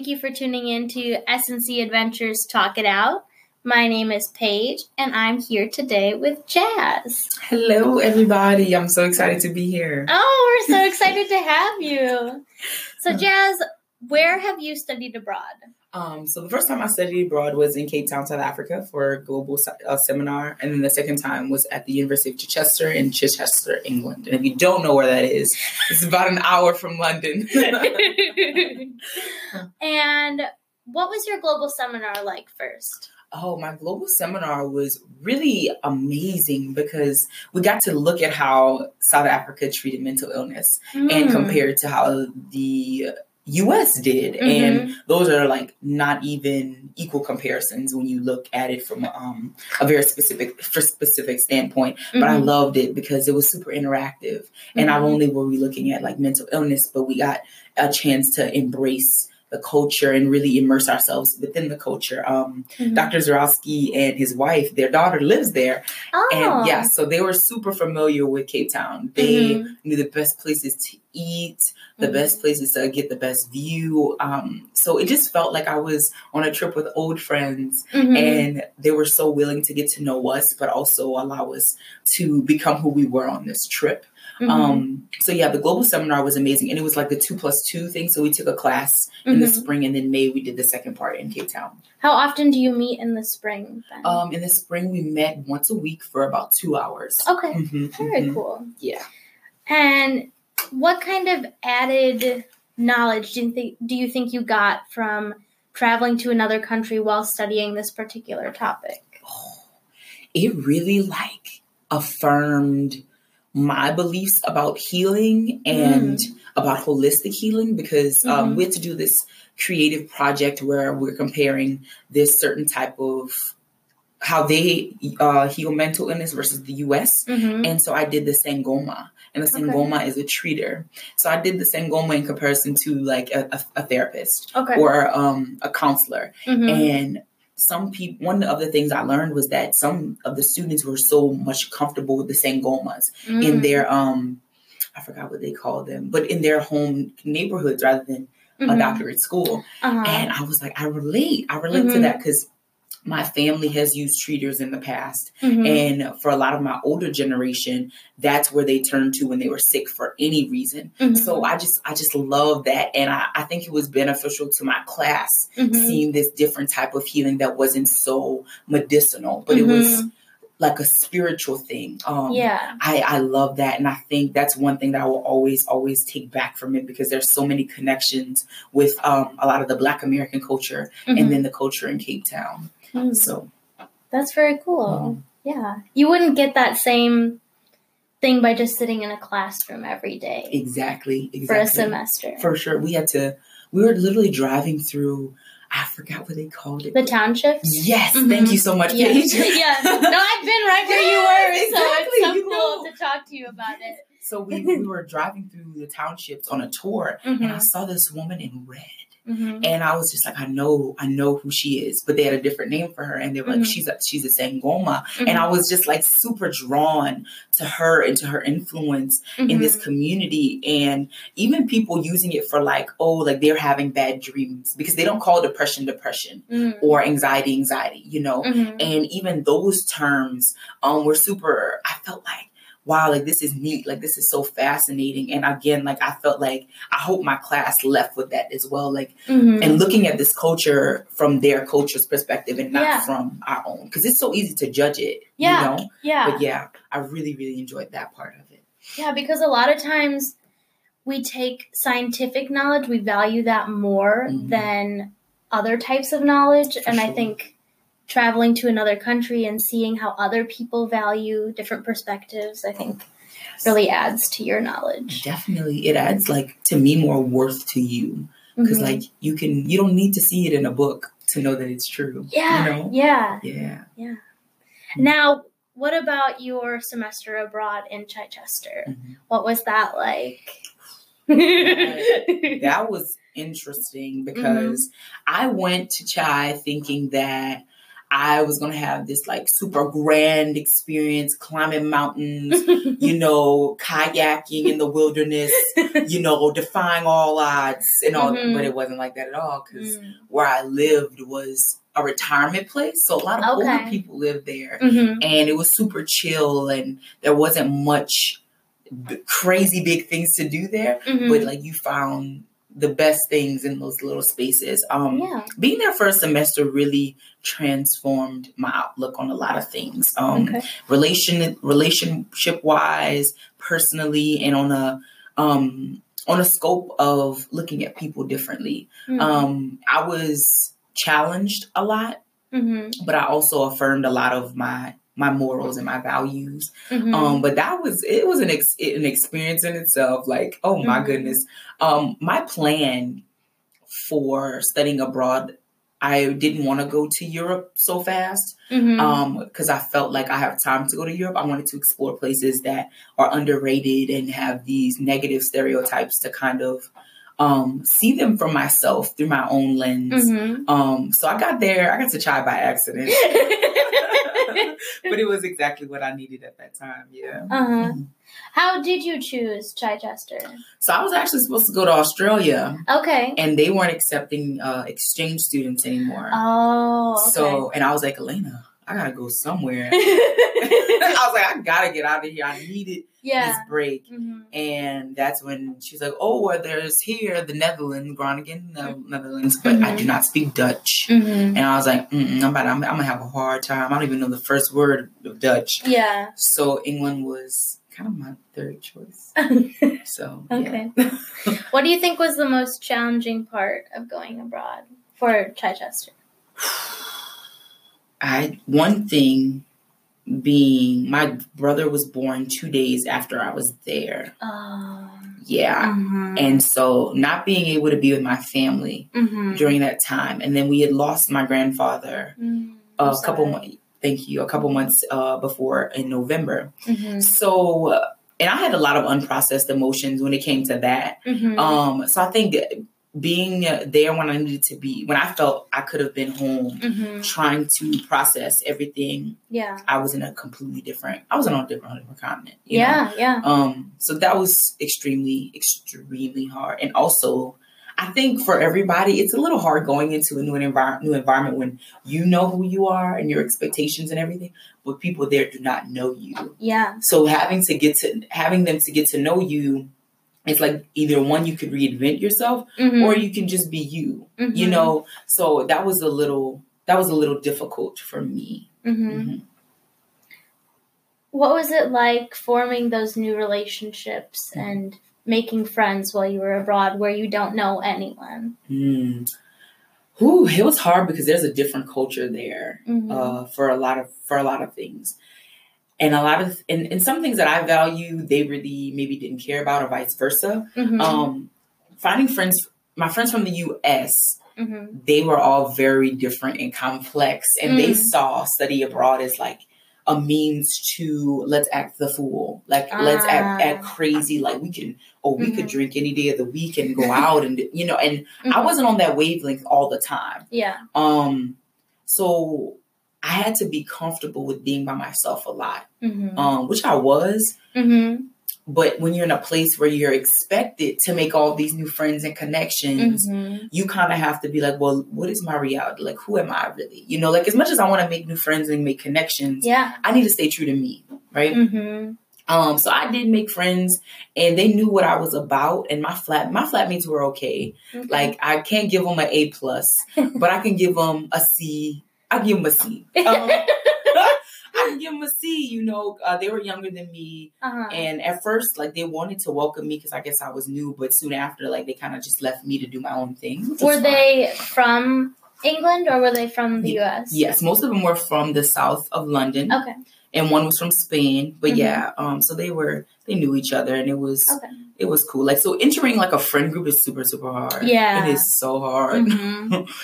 Thank you for tuning in to SNC Adventures Talk It Out. My name is Paige, and I'm here today with Jazz. Hello, everybody. I'm so excited to be here. Oh, we're so excited to have you. So, Jazz, where have you studied abroad? Um, so the first time I studied abroad was in Cape Town, South Africa, for a global uh, seminar, and then the second time was at the University of Chichester in Chichester, England. And if you don't know where that is, it's about an hour from London. and what was your global seminar like first? Oh, my global seminar was really amazing because we got to look at how South Africa treated mental illness mm. and compared to how the US did. Mm-hmm. And those are like not even equal comparisons when you look at it from um, a very specific for specific standpoint. Mm-hmm. But I mm-hmm. loved it because it was super interactive. And mm-hmm. not only were we looking at like mental illness, but we got a chance to embrace the culture and really immerse ourselves within the culture. Um, mm-hmm. Dr. Zarowski and his wife, their daughter lives there. Oh. And yeah, so they were super familiar with Cape Town. They mm-hmm. knew the best places to eat, the mm-hmm. best places to get the best view. Um, so it just felt like I was on a trip with old friends mm-hmm. and they were so willing to get to know us, but also allow us to become who we were on this trip. Mm-hmm. Um, so yeah, the global seminar was amazing, and it was like the two plus two thing. So we took a class mm-hmm. in the mm-hmm. spring, and then May we did the second part in Cape Town. How often do you meet in the spring? Then? Um, in the spring we met once a week for about two hours. Okay, mm-hmm, very mm-hmm. cool. Yeah. And what kind of added knowledge do you think do you think you got from traveling to another country while studying this particular topic? Oh, it really like affirmed my beliefs about healing and mm. about holistic healing because um, mm-hmm. we had to do this creative project where we're comparing this certain type of how they uh, heal mental illness versus the US. Mm-hmm. And so I did the Sangoma. And the Sangoma okay. is a treater. So I did the Sangoma in comparison to like a, a, a therapist okay. or um, a counselor. Mm-hmm. And some people one of the things i learned was that some of the students were so much comfortable with the sangomas mm. in their um i forgot what they call them but in their home neighborhoods rather than mm-hmm. a doctorate school uh-huh. and i was like i relate i relate mm-hmm. to that because my family has used treaters in the past. Mm-hmm. And for a lot of my older generation, that's where they turned to when they were sick for any reason. Mm-hmm. So I just I just love that. And I, I think it was beneficial to my class mm-hmm. seeing this different type of healing that wasn't so medicinal, but it was mm-hmm. like a spiritual thing. Um, yeah, I, I love that, and I think that's one thing that I will always always take back from it because there's so many connections with um, a lot of the Black American culture mm-hmm. and then the culture in Cape Town. So that's very cool. Mm. Yeah. You wouldn't get that same thing by just sitting in a classroom every day. Exactly. Exactly. For a semester. For sure. We had to we were literally driving through I forgot what they called it. The townships? Yes. Mm-hmm. Thank you so much, Paige. yeah. No, I've been right where you were. Exactly. So it's so you cool know. to talk to you about it. So we, we were driving through the townships on a tour mm-hmm. and I saw this woman in red. Mm-hmm. And I was just like, I know, I know who she is, but they had a different name for her, and they were mm-hmm. like, she's a she's a Sangoma, mm-hmm. and I was just like super drawn to her and to her influence in this mm-hmm. community, and even people using it for like, oh, like they're having bad dreams because they don't call depression depression mm. or anxiety anxiety, you know, mm-hmm. and even those terms um were super. I felt like wow, like this is neat, like this is so fascinating. And again, like I felt like I hope my class left with that as well, like mm-hmm. and looking at this culture from their culture's perspective and not yeah. from our own, because it's so easy to judge it. Yeah, you know? yeah. But yeah, I really, really enjoyed that part of it. Yeah, because a lot of times we take scientific knowledge, we value that more mm-hmm. than other types of knowledge, For and sure. I think traveling to another country and seeing how other people value different perspectives, I think yes. really adds to your knowledge. Definitely. It adds like to me more worth to you. Because mm-hmm. like you can you don't need to see it in a book to know that it's true. Yeah. You know? Yeah. Yeah. Yeah. Now, what about your semester abroad in Chichester? Mm-hmm. What was that like? that was interesting because mm-hmm. I went to Chi thinking that I was gonna have this like super grand experience, climbing mountains, you know, kayaking in the wilderness, you know, defying all odds and all. Mhm. But it wasn't like that at all because Mm. where I lived was a retirement place, so a lot of older people lived there, Mhm. and it was super chill, and there wasn't much b- crazy big things to do there. Mhm. But like you found the best things in those little spaces. Um, yeah. being there for a semester really transformed my outlook on a lot of things. Um, Okay. relation relationship wise, personally, and on a um, on a scope of looking at people differently. Mm. Um, I was challenged a lot, Mhm. but I also affirmed a lot of my my morals and my values. Mhm. Um, but that was it was an ex- an experience in itself. Like, oh my Mhm. goodness. Um, my plan for studying abroad, I didn't want to go to Europe so fast. Mhm. Um, because I felt like I have time to go to Europe. I wanted to explore places that are underrated and have these negative stereotypes to kind of um see them for myself through my own lens. Mhm. Um, so I got there, I got to try by accident. but it was exactly what I needed at that time. Yeah. Uh-huh. How did you choose Chichester? So I was actually supposed to go to Australia, Okay. and they weren't accepting uh, exchange students anymore. Oh. Okay. So, and I was like, Elena, I gotta go somewhere. I was like, I gotta get out of here. I needed yeah. this break. Mhm. And that's when she's like, "Oh, well, there's here the Netherlands, Groningen, the Netherlands, but I do not speak Dutch." Mhm. And I was like, Mm-mm, "I'm about, I'm, I'm gonna have a hard time. I don't even know the first word of Dutch." Yeah. So England was kind of my third choice. So Okay. what do you think was the most challenging part of going abroad for Chichester? I one thing being my brother was born two days after I was there. Oh. Yeah. Mhm. And so not being able to be with my family Mhm. during that time. And then we had lost my grandfather Mm, a I'm couple months thank you, a couple months uh, before in November. Mhm. So and I had a lot of unprocessed emotions when it came to that. Mhm. Um so I think being there when I needed to be, when I felt I could have been home, Mhm. trying to process everything Yeah. I was in a completely different. I was on a different, different continent. you know? Yeah. Yeah. Um. So that was extremely, extremely hard, and also, I think for everybody, it's a little hard going into a new environment, new environment when you know who you are and your expectations and everything, but people there do not know you. Yeah. So having to get to having them to get to know you, it's like either one you could reinvent yourself Mhm. or you can just be you. Mhm. You know. So that was a little that was a little difficult for me. Mhm. Mhm. What was it like forming those new relationships and making friends while you were abroad where you don't know anyone? Mm. Ooh, it was hard because there's a different culture there Mhm. uh, for a lot of for a lot of things, and a lot of and, and some things that I value they really maybe didn't care about or vice versa. Mhm. Um, finding friends, my friends from the U.S. Mhm. they were all very different and complex, and they Mm. saw study abroad as like a means to let's act the fool, like let's act Ah. act crazy, like we can oh we could Mhm. drink any day of the week and go out and you know and I Mhm. wasn't on that wavelength all the time. Yeah. Um, so I had to be comfortable with being by myself a lot, Mhm. um, which I was. Mhm. But when you're in a place where you're expected to make all these new friends and connections, Mhm. you kind of have to be like, well, what is my reality? Like, who am I really? You know, like as much as I want to make new friends and make connections, Yeah. I need to stay true to me, right? Mhm. Um, so I did make friends, and they knew what I was about. And my flat, my flatmates were okay. Okay. Like I can't give them an A plus, but I can give them a C. I give them a C. Um, I give them a C. You know, uh, they were younger than me, uh-huh. and at first, like they wanted to welcome me because I guess I was new. But soon after, like they kind of just left me to do my own thing. Were they from England or were they from the US? Yes, most of them were from the south of London, Okay. and one was from Spain. But Mhm. yeah, um, so they were they knew each other, and it was Okay. it was cool. Like so, entering like a friend group is super super hard. Yeah. it is so hard. Mhm.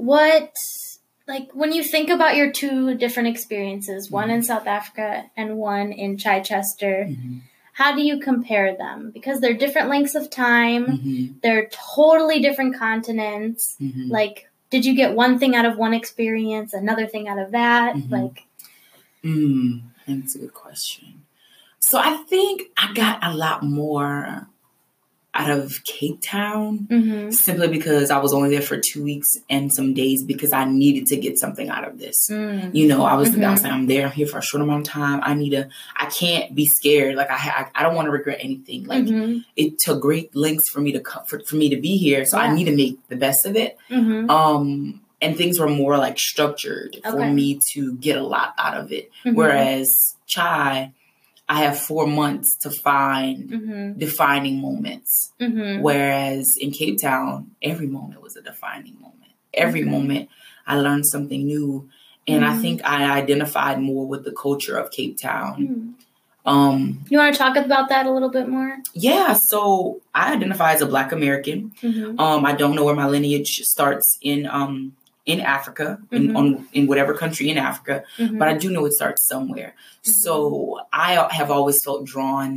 What, like, when you think about your two different experiences, one in South Africa and one in Chichester, Mhm. how do you compare them? Because they're different lengths of time, Mhm. they're totally different continents. Mhm. Like, did you get one thing out of one experience, another thing out of that? Mhm. Like, Mm, that's a good question. So I think I got a lot more out of Cape Town mm-hmm. simply because I was only there for two weeks and some days because I needed to get something out of this. Mm. You know, I was, I Mhm. was like, I'm there, I'm here for a short amount of time. I need to, I can't be scared. Like I, ha- I don't want to regret anything. Like Mhm. it took great lengths for me to come, for, me to be here. So Yeah. I need to make the best of it. Mhm. Um, and things were more like structured for me to get a lot out of it. Mhm. Whereas Chi, I have four months to find Mhm. defining moments. Mhm. Whereas in Cape Town, every moment was a defining moment. Every Okay. moment I learned something new. And I Mhm. think I identified more with the culture of Cape Town. Mhm. Um, You want to talk about that a little bit more? yeah, so I identify as a Black American. Mm-hmm. Um, I don't know where my lineage starts in um, in Africa, in, Mhm. on, in whatever country in Africa, Mm-hmm. but I do know it starts somewhere. So I have always felt drawn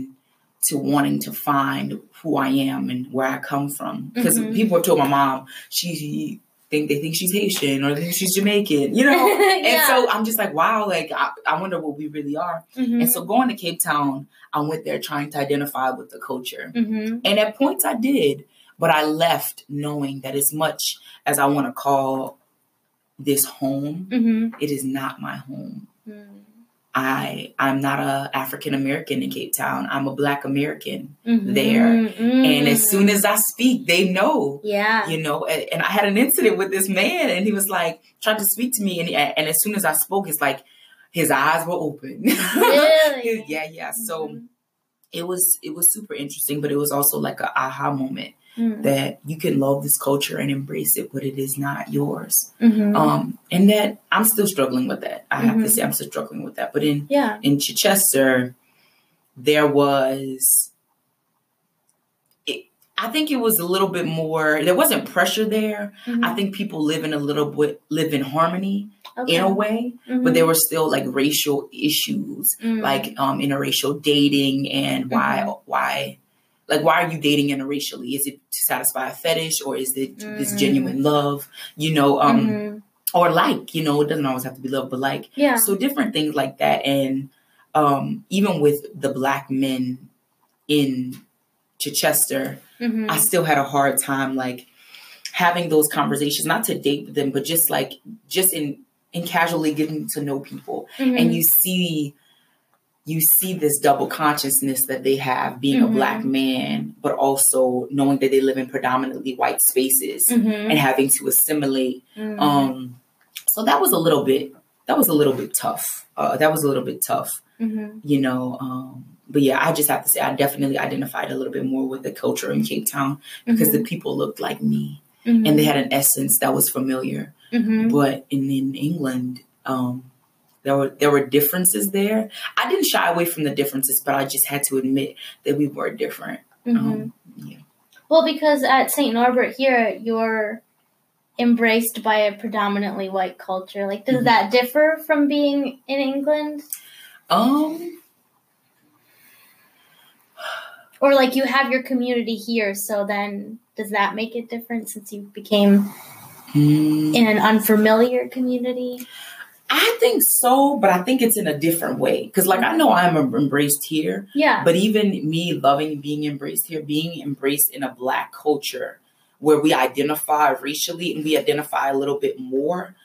to wanting to find who I am and where I come from. Because Mhm. people have told my mom she think they think she's Haitian or they think she's Jamaican, you know. And so I'm just like, wow, like I, I wonder what we really are. Mhm. And so going to Cape Town, I went there trying to identify with the culture. Mhm. And at points I did, but I left knowing that as much as I want to call this home, Mhm. it is not my home. Mhm. I I'm not a African American in Cape Town. I'm a Black American, Mhm. There. Mhm. and as soon as I speak, they know. yeah, You know, and, and I had an incident with this man, and he was like trying to speak to me, and and as soon as I spoke, it's like his eyes were open. Really? yeah, yeah. So Mhm. it was it was super interesting, but it was also like a aha moment Mhm. that you can love this culture and embrace it, but it is not yours. Mhm. Um, and that I'm still struggling with that. I have to Mhm. say, I'm still struggling with that. But in yeah, in Chichester, there was. It, I think it was a little bit more. There wasn't pressure there. Mhm. I think people live in a little bit live in harmony okay. in a way, Mhm. but there were still like racial issues, Mhm. like um, interracial dating and why Mm-hmm. why. Like, why are you dating interracially? Is it to satisfy a fetish or is it this Mm. genuine love? You know, um, Mhm. or like, you know, it doesn't always have to be love, but like, yeah, so different things like that. And um, even with the black men in Chichester, Mhm. I still had a hard time like having those conversations, not to date with them, but just like just in in casually getting to know people. Mhm. And you see you see this double consciousness that they have being a Mhm. black man, but also knowing that they live in predominantly white spaces Mhm. and having to assimilate Mhm. um, so that was a little bit that was a little bit tough. Uh, that was a little bit tough, Mhm. you know. Um, but yeah, I just have to say I definitely identified a little bit more with the culture in Cape Town because the people looked like me and they had an essence that was familiar. But in, in England, um, there were there were differences there. I didn't shy away from the differences, but I just had to admit that we were different. Mhm. Um, yeah. Well, because at St. Norbert here, you're embraced by a predominantly white culture. Like, does Mhm. that differ from being in England? Um. Or, like, you have your community here, so then does that make it different since you became hmm. in an unfamiliar community? I think so, but I think it's in a different way. Because, like, I know I'm embraced here, Yeah. but even me loving being embraced here, being embraced in a Black culture where we identify racially and we identify a little bit more.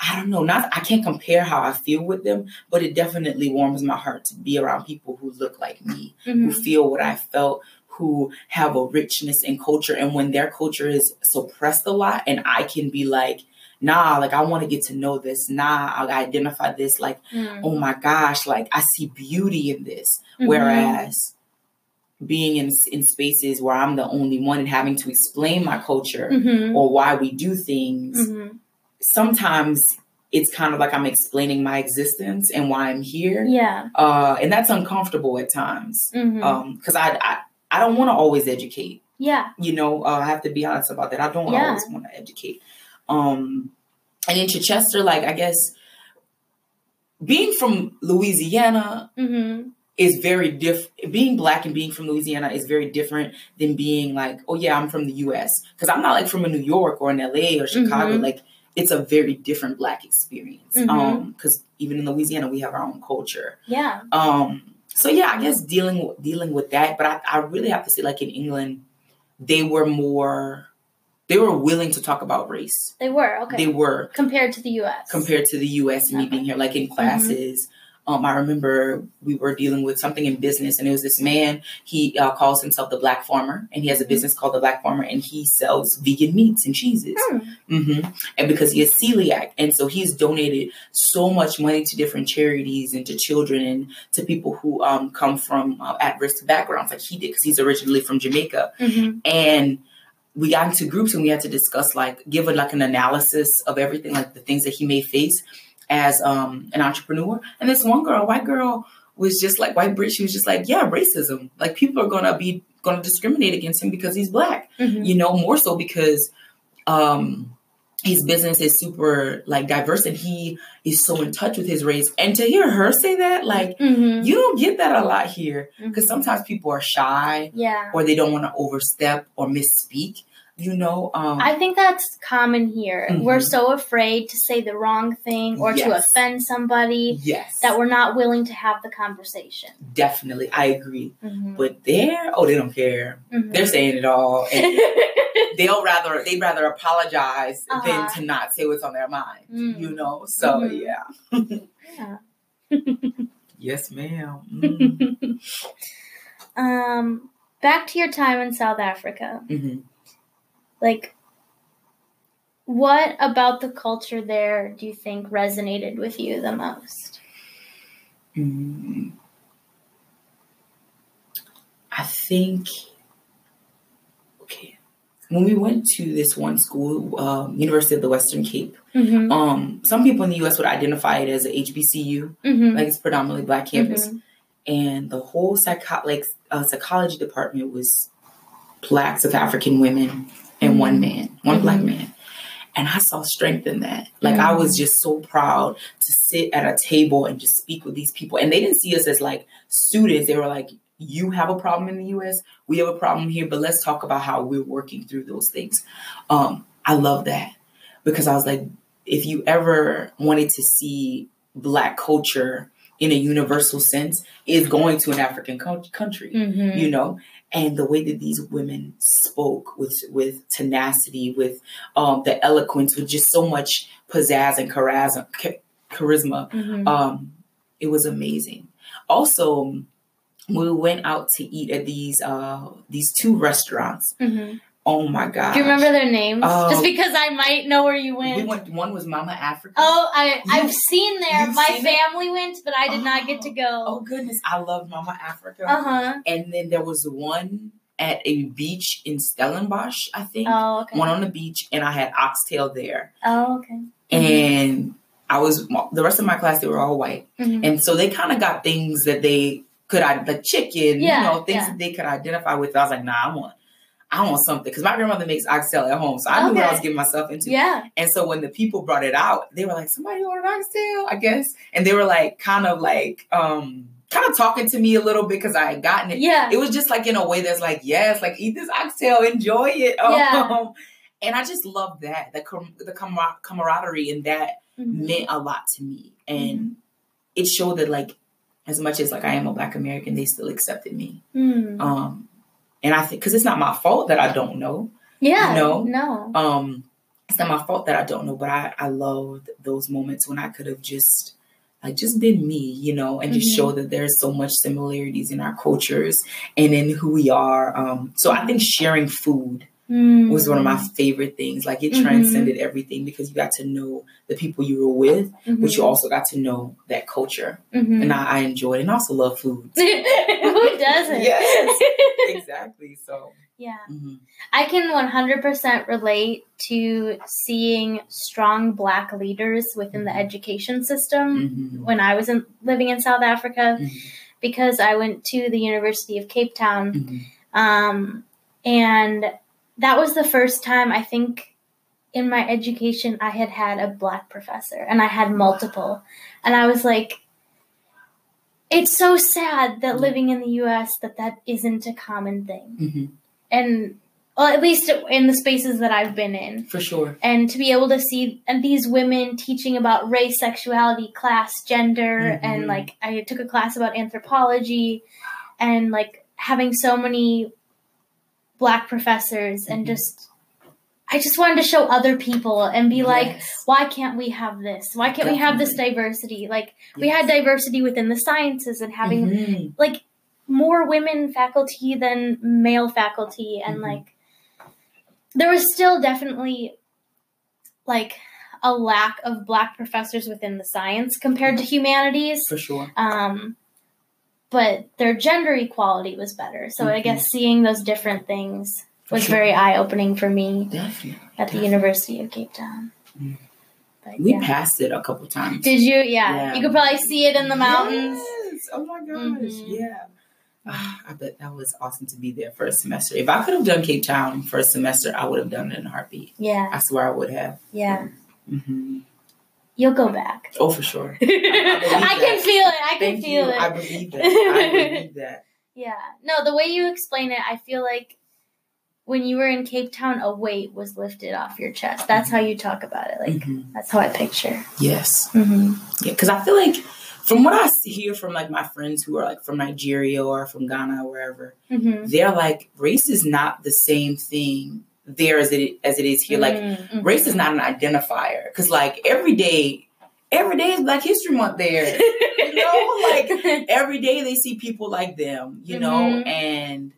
I don't know. Not I can't compare how I feel with them, but it definitely warms my heart to be around people who look like me, who Mhm. feel what I felt, who have a richness in culture. And when their culture is suppressed a lot, and I can be like, nah, like I want to get to know this. Nah, I identify this. Like, Mhm. oh my gosh, like I see beauty in this. Mhm. Whereas being in in spaces where I'm the only one and having to explain my culture Mhm. or why we do things, Mhm. sometimes it's kind of like I'm explaining my existence and why I'm here. Yeah. Uh, and that's uncomfortable at times Mhm. um because I, I i don't want to always educate yeah. you know uh, i have to be honest about that i don't Yeah. always want to educate um and in chichester like i guess being from louisiana hmm is very different. Being black and being from Louisiana is very different than being like, oh yeah, I'm from the U.S. Because I'm not like from a New York or an L.A. or Chicago. Mhm. Like it's a very different black experience. Mhm. Um, because even in Louisiana, we have our own culture. Yeah. Um, so yeah, I guess dealing dealing with that, but I, I really have to say, like in England, they were more, they were willing to talk about race. They were. Okay. They were compared to the US. compared to the U.S. and me being here, like in classes. Um, I remember we were dealing with something in business, and it was this man. He uh, calls himself the Black Farmer, and he has a business called the Black Farmer, and he sells vegan meats and cheeses. Hmm. hmm And because he is celiac, and so he's donated so much money to different charities and to children and to people who um, come from uh, at-risk backgrounds, like he did, because he's originally from Jamaica. Mhm. And we got into groups and we had to discuss, like, give it like an analysis of everything, like the things that he may face as um, an entrepreneur. And this one girl, white girl, was just like white Brit. She was just like, yeah, racism. Like people are gonna be gonna discriminate against him because he's black Mhm. you know, more so because um his business is super like diverse and he is so in touch with his race. And to hear her say that, like, Mhm. you don't get that a lot here because sometimes people are shy Yeah. or they don't want to overstep or misspeak, you know. Um, I think that's common here. Mhm. We're so afraid to say the wrong thing or to offend somebody yes, that we're not willing to have the conversation. definitely, I agree. Mhm. But there, oh, they don't care. Mhm. They're saying it all. And they'll rather they'd rather apologize Uh-huh. than to not say what's on their mind. Mm. You know. So Mhm. yeah. Yeah. Yes, ma'am. Mm. um, back to your time in South Africa. Mhm. Like, what about the culture there do you think resonated with you the most? Mm. I think, okay, when we went to this one school, um, University of the Western Cape, Mm-hmm. um, some people in the U.S. would identify it as a HBCU, Mm-hmm. like it's predominantly black campus, and the whole psycho- like uh, psychology department was black South African women and one man, one black Mhm. man. And I saw strength in that. Like I was just so proud to sit at a table and just speak with these people. And they didn't see us as like students. They were like, you have a problem in the US, we have a problem here, but let's talk about how we're working through those things. Um, I love that because I was like, if you ever wanted to see black culture in a universal sense, is going to an African co- country Mm-hmm. you know and the way that these women spoke with with tenacity with um the eloquence with just so much pizzazz and charisma charisma Mm-hmm. um it was amazing also we went out to eat at these uh these two restaurants mm-hmm. Oh my god Do you remember their names? Oh. Just because I might know where you went. we went one was mama africa Oh, I You- I've seen there. you've My seen it? family went, but I did not get to go. oh goodness i love mama africa Uh huh. and then there was one at a beach in stellenbosch i think Oh okay. one on the beach, and I had oxtail there. Oh okay. And I was the rest of my class; they were all white, Mhm. and so they kind of got things that they could, the chicken, Yeah, you know, things yeah. that they could identify with. I was like, nah, I want, I want something because my grandmother makes oxtail at home, so I knew what I was getting myself into. Yeah. And so when the people brought it out, they were like, somebody ordered oxtail, I guess, and they were like, kind of like, um, kind of talking to me a little bit because I had gotten it Yeah. it was just like in a way that's like yes like eat this oxtail enjoy it Yeah. um, and i just love that the com- the camar- camaraderie and that Mhm. meant a lot to me and Mm-hmm. it showed that like as much as like i am a black american they still accepted me Mm. um and i think because it's not my fault that i don't know yeah. no. No. um it's not my fault that i don't know but i i loved those moments when i could have just like just been me you know and just Mhm. show that there's so much similarities in our cultures and in who we are um so i think sharing food Mm. was one of my favorite things like it Mhm. transcended everything because you got to know the people you were with Mhm. but you also got to know that culture and I, I enjoyed and also love food Who doesn't? Yes. exactly so yeah. I can 100% relate to seeing strong black leaders within the education system when I was in, living in South Africa because I went to the University of Cape Town. Um, and that was the first time I think in my education I had had a black professor and I had multiple. And I was like, it's so sad that living in the U.S. that that isn't a common thing, hmm and well, at least in the spaces that I've been in. For sure. and to be able to see and these women teaching about race, sexuality, class, gender, and Mhm. like I took a class about anthropology, and like having so many black professors, and Mhm. just I just wanted to show other people and be like, why can't we have this? Why can't we have this diversity? Like we had diversity within the sciences and having Mhm. like more women faculty than male faculty and Mhm. like there was still definitely like a lack of black professors within the science compared to humanities For sure. um but their gender equality was better so i Mhm. guess seeing those different things was sure. very eye-opening for me Definitely. at the definitely. university of cape town Mm. but We yeah passed it a couple times. did you yeah. Yeah. you could probably see it in the mountains Yes. Oh my gosh. Mhm. Yeah. Ah, I bet that was awesome to be there first semester. If I could have done Cape Town first semester, I would have done it in a heartbeat. yeah I swear I would have. yeah hmm you'll go back Oh, for sure. I can feel it. I can feel you. it. I believe that. I believe that. yeah. No, the way you explain it, I feel like when you were in Cape Town, a weight was lifted off your chest. That's how you talk about it. Like Mhm. that's how I picture. Yes. Mm-hmm. Yeah, because I feel like from what I hear from like my friends who are like from Nigeria or from Ghana or wherever, Mm-hmm. they're like race is not the same thing there as it as it is here. Like Mm-hmm. race is not an identifier because like every day, every day is Black History Month there. you know, like every day they see people like them, you know, Mhm. and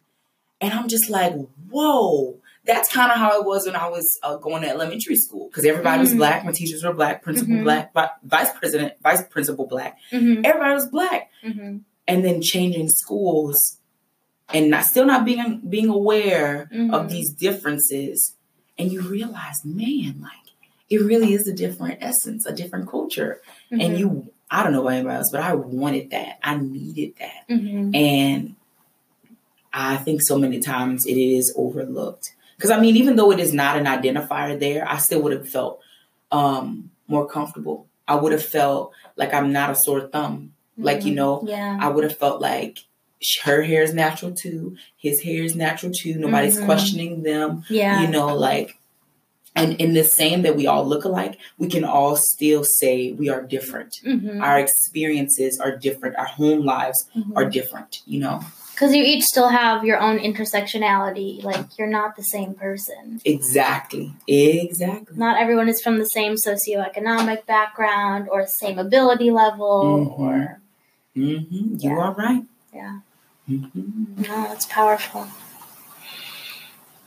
and I'm just like, whoa. That's kind of how it was when I was uh, going to elementary school because everybody was Mhm. black. My teachers were black, principal Mhm. black, vi- vice president, vice principal black. mm-hmm. Everybody was black, Mm-hmm. and then changing schools and not still not being being aware Mhm. of these differences, and you realize, man, like it really is a different essence, a different culture, and you. I don't know about anybody else, but I wanted that. I needed that. Mm-hmm. And I think so many times it is overlooked. Because I mean, even though it is not an identifier there, I still would have felt um, more comfortable. I would have felt like I'm not a sore thumb. Like, you know, Yeah. I would have felt like her hair is natural too, his hair is natural too. Nobody's Mhm. questioning them. Yeah. You know, like, and in the same that we all look alike, we can all still say we are different. Mm-hmm. Our experiences are different. Our home lives are different. You know. Because you each still have your own intersectionality. Like you're not the same person. Exactly. Exactly. Not everyone is from the same socioeconomic background or same ability level Mhm. or hmm You are right. Yeah. Hmm No, it's powerful.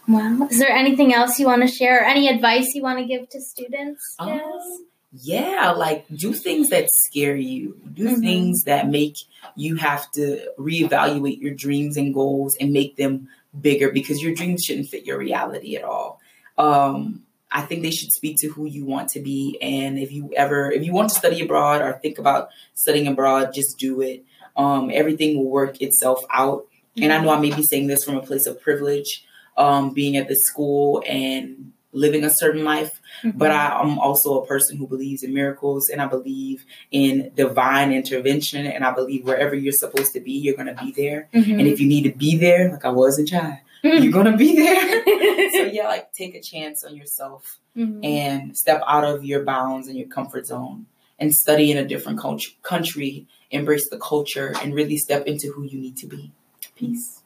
Well, is there anything else you want to share? Or any advice you want to give to students? Jess? Um, yeah, like do things that scare you. Do Mhm. things that make you have to reevaluate your dreams and goals and make them bigger because your dreams shouldn't fit your reality at all. Um, I think they should speak to who you want to be. And if you ever, if you want to study abroad or think about studying abroad, just do it. Um, everything will work itself out. And I know I may be saying this from a place of privilege, um, being at the school and living a certain life, Mhm. but I, I'm also a person who believes in miracles and I believe in divine intervention. And I believe wherever you're supposed to be, you're going to be there. Mhm. And if you need to be there, like I was in China, you're going to be there. so, yeah, like take a chance on yourself Mhm. and step out of your bounds and your comfort zone and study in a different culture, country, embrace the culture, and really step into who you need to be. Peace.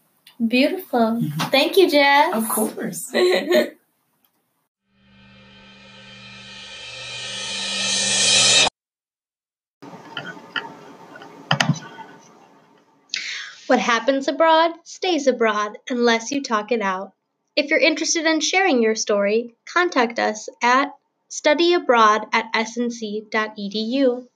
Beautiful. Mhm. Thank you, Jess. Of course. What happens abroad stays abroad unless you talk it out. If you're interested in sharing your story, contact us at studyabroad at snc.edu.